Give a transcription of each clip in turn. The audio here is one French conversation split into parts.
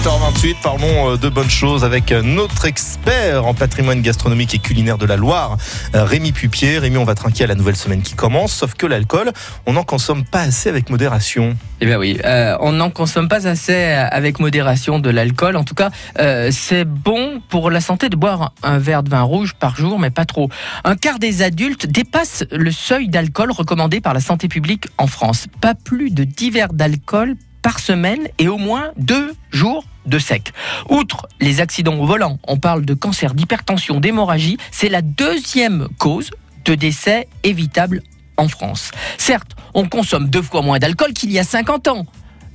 7h28, parlons euh, de bonnes choses avec notre expert en patrimoine gastronomique et culinaire de la Loire, euh, Rémi Pupier. Rémi, on va trinquer à la nouvelle semaine qui commence, sauf que l'alcool, on n'en consomme pas assez avec modération. Eh bien oui, euh, on n'en consomme pas assez avec modération de l'alcool. En tout cas, euh, c'est bon pour la santé de boire un verre de vin rouge par jour, mais pas trop. Un quart des adultes dépasse le seuil d'alcool recommandé par la santé publique en France. Pas plus de 10 verres d'alcool par semaine et au moins deux jours de sec. Outre les accidents au volant, on parle de cancer, d'hypertension, d'hémorragie. C'est la deuxième cause de décès évitable en France. Certes, on consomme deux fois moins d'alcool qu'il y a 50 ans.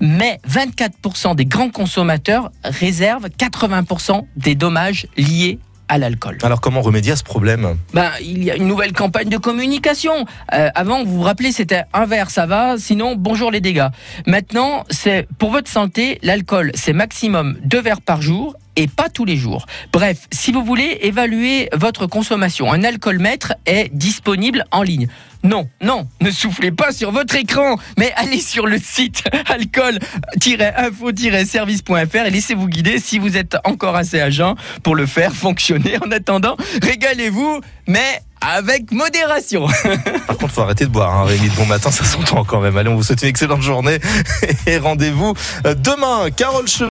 Mais 24% des grands consommateurs réservent 80% des dommages liés à l'alcool. Alors comment remédier à ce problème? Ben, Il y a une nouvelle campagne de communication. Euh, avant, vous vous rappelez, c'était un verre, ça va, sinon bonjour les dégâts. Maintenant, c'est pour votre santé, l'alcool, c'est maximum deux verres par jour et pas tous les jours. Bref, si vous voulez évaluer votre consommation, un alcoolmètre est disponible en ligne. Non, non, ne soufflez pas sur votre écran, mais allez sur le site alcool-info-service.fr et laissez-vous guider si vous êtes encore assez jeun pour le faire fonctionner. En attendant, régalez-vous, mais avec modération. Par contre, faut arrêter de boire, hein, Rémi. De bon matin, ça s'entend quand même. Allez, on vous souhaite une excellente journée et rendez-vous demain. Carole